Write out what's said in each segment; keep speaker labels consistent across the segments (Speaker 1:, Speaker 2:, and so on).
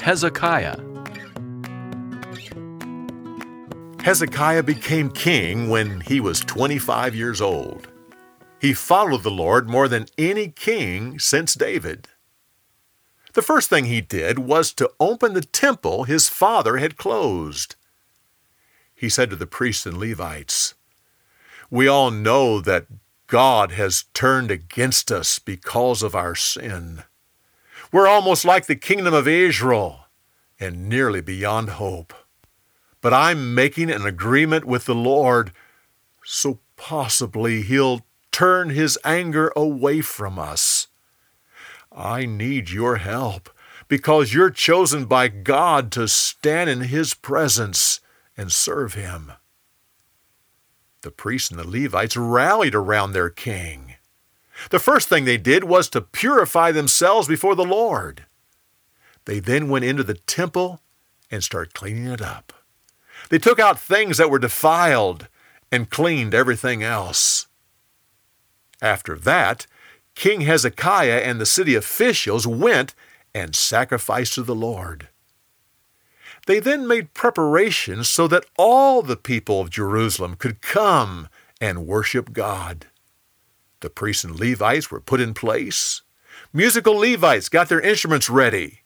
Speaker 1: Hezekiah.
Speaker 2: Hezekiah became king when he was 25 years old. He followed the Lord more than any king since David. The first thing he did was to open the temple his father had closed. He said to the priests and Levites, We all know that God has turned against us because of our sin. We're almost like the kingdom of Israel and nearly beyond hope. But I'm making an agreement with the Lord, so possibly He'll turn His anger away from us. I need your help because you're chosen by God to stand in His presence and serve Him. The priests and the Levites rallied around their king. The first thing they did was to purify themselves before the Lord. They then went into the temple and started cleaning it up. They took out things that were defiled and cleaned everything else. After that, King Hezekiah and the city officials went and sacrificed to the Lord. They then made preparations so that all the people of Jerusalem could come and worship God. The priests and Levites were put in place. Musical Levites got their instruments ready.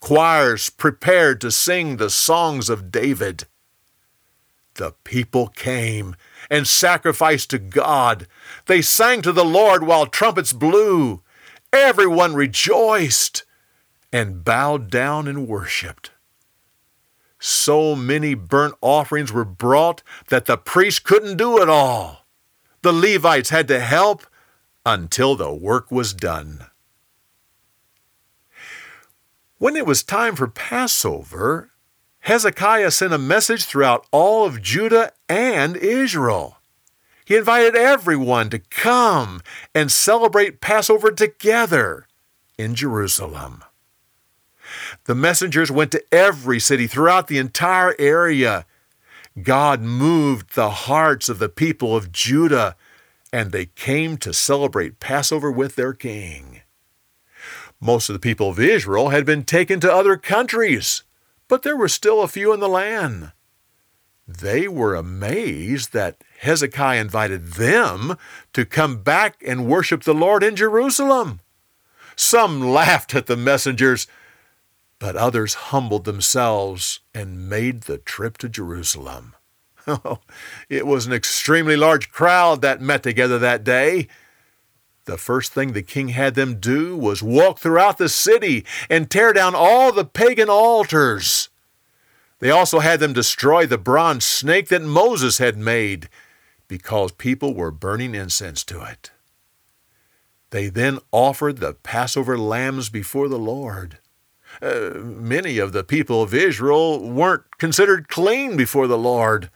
Speaker 2: Choirs prepared to sing the songs of David. The people came and sacrificed to God. They sang to the Lord while trumpets blew. Everyone rejoiced and bowed down and worshiped. So many burnt offerings were brought that the priests couldn't do it all. The Levites had to help until the work was done. When it was time for Passover, Hezekiah sent a message throughout all of Judah and Israel. He invited everyone to come and celebrate Passover together in Jerusalem. The messengers went to every city throughout the entire area. God moved the hearts of the people of Judah, and they came to celebrate Passover with their king. Most of the people of Israel had been taken to other countries but there were still a few in the land. They were amazed that Hezekiah invited them to come back and worship the Lord in Jerusalem. Some laughed at the messengers, but others humbled themselves and made the trip to Jerusalem. It was an extremely large crowd that met together that day. The first thing the king had them do was walk throughout the city and tear down all the pagan altars. They also had them destroy the bronze snake that Moses had made because people were burning incense to it. They then offered the Passover lambs before the Lord. Uh, many of the people of Israel weren't considered clean before the Lord.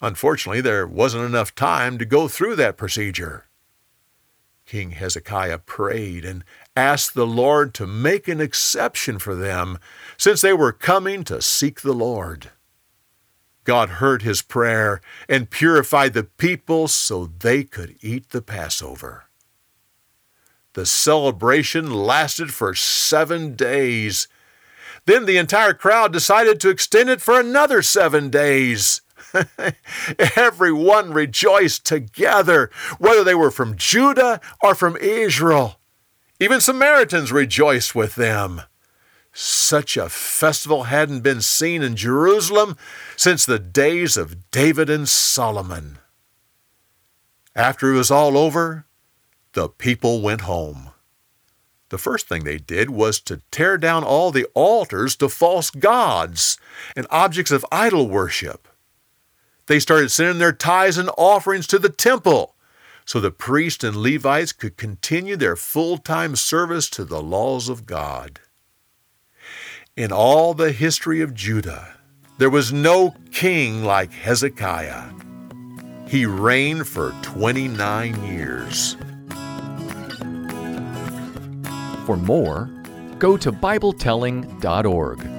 Speaker 2: Unfortunately, there wasn't enough time to go through that procedure. King Hezekiah prayed and asked the Lord to make an exception for them, since they were coming to seek the Lord. God heard his prayer and purified the people so they could eat the Passover. The celebration lasted for seven days. Then the entire crowd decided to extend it for another seven days. Everyone rejoiced together, whether they were from Judah or from Israel. Even Samaritans rejoiced with them. Such a festival hadn't been seen in Jerusalem since the days of David and Solomon. After it was all over, the people went home. The first thing they did was to tear down all the altars to false gods and objects of idol worship. They started sending their tithes and offerings to the temple so the priests and Levites could continue their full time service to the laws of God. In all the history of Judah, there was no king like Hezekiah. He reigned for 29 years.
Speaker 1: For more, go to BibleTelling.org.